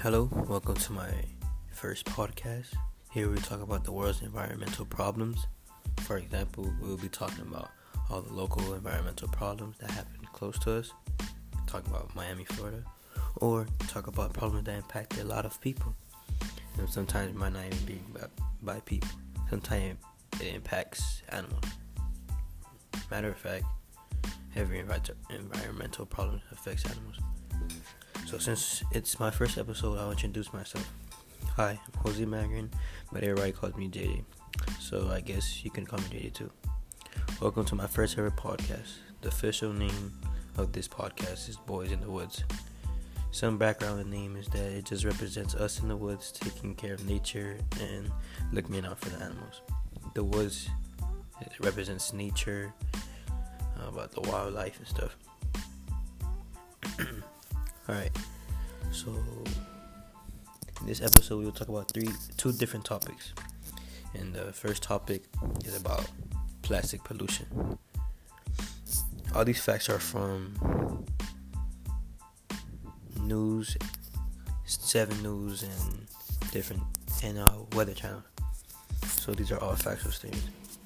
Hello, welcome to my first podcast. Here we talk about the world's environmental problems. For example, we'll be talking about all the local environmental problems that happen close to us. Talk about Miami, Florida, or talk about problems that impact a lot of people. And sometimes it might not even be by, by people. Sometimes it impacts animals. Matter of fact, every environmental problem affects animals. So since it's my first episode, I'll introduce myself. Hi, I'm Jose Magrin, but everybody calls me JJ. So I guess you can call me JJ too. Welcome to my first ever podcast. The official name of this podcast is Boys in the Woods. Some background in the name is that it just represents us in the woods taking care of nature and looking out for the animals. The woods it represents nature, uh, about the wildlife and stuff. Alright, so in this episode we'll talk about three two different topics. And the first topic is about plastic pollution. All these facts are from news, seven news, and different and uh, weather channel. So these are all factual statements.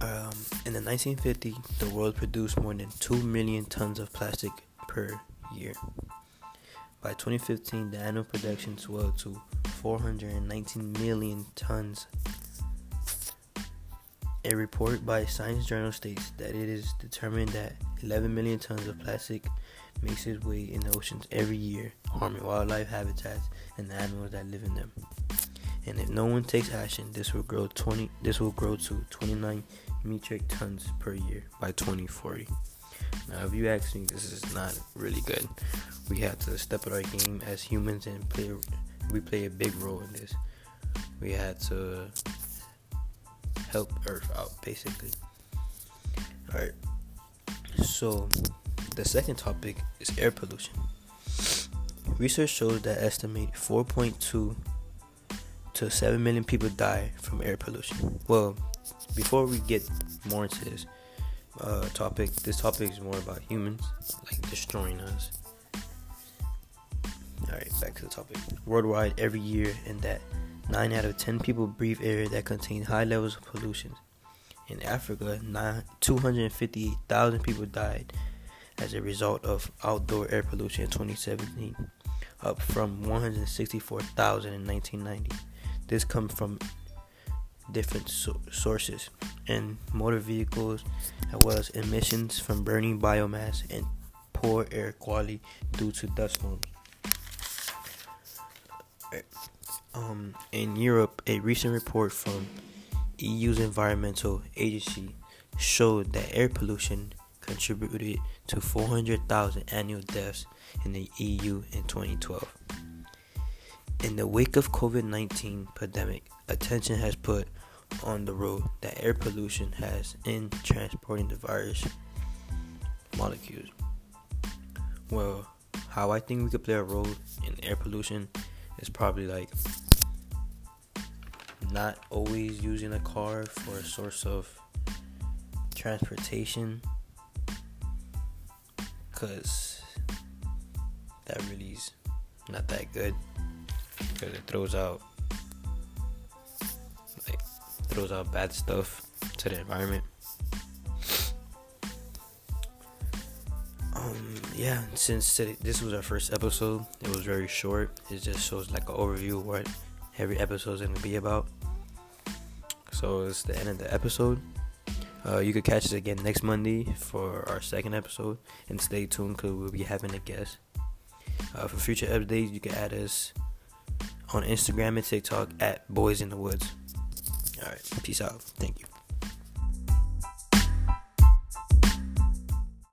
Um, in the 1950s, the world produced more than 2 million tons of plastic per year. By 2015, the annual production swelled to 419 million tons. A report by Science Journal states that it is determined that 11 million tons of plastic makes its way in the oceans every year, harming wildlife habitats and the animals that live in them. And if no one takes action, this will grow 20 this will grow to 29 metric tons per year by 2040. Now, if you ask me, this is not really good. We have to step up our game as humans and play. We play a big role in this. We had to help Earth out, basically. All right. So, the second topic is air pollution. Research shows that estimate 4.2 to 7 million people die from air pollution. Well, before we get more into this, uh, topic. This topic is more about humans, like destroying us. Alright, back to the topic. Worldwide, every year, in that 9 out of 10 people breathe air that contains high levels of pollution. In Africa, 258,000 people died as a result of outdoor air pollution in 2017, up from 164,000 in 1990. This comes from different so- sources and motor vehicles, as well as emissions from burning biomass and poor air quality due to dust storms. Um, in Europe, a recent report from EU's environmental agency showed that air pollution contributed to 400,000 annual deaths in the EU in 2012. In the wake of COVID-19 pandemic, attention has put on the road that air pollution has in transporting the virus molecules. Well, how I think we could play a role in air pollution is probably like not always using a car for a source of transportation because that really is not that good because it throws out throws out bad stuff to the environment. Um, yeah, since today, this was our first episode, it was very short. It just shows like an overview of what every episode is gonna be about. So it's the end of the episode. Uh, you could catch us again next Monday for our second episode, and stay tuned because we'll be having a guest. Uh, for future updates, you can add us on Instagram and TikTok at Boys in the Woods. All right. Peace out. Thank you.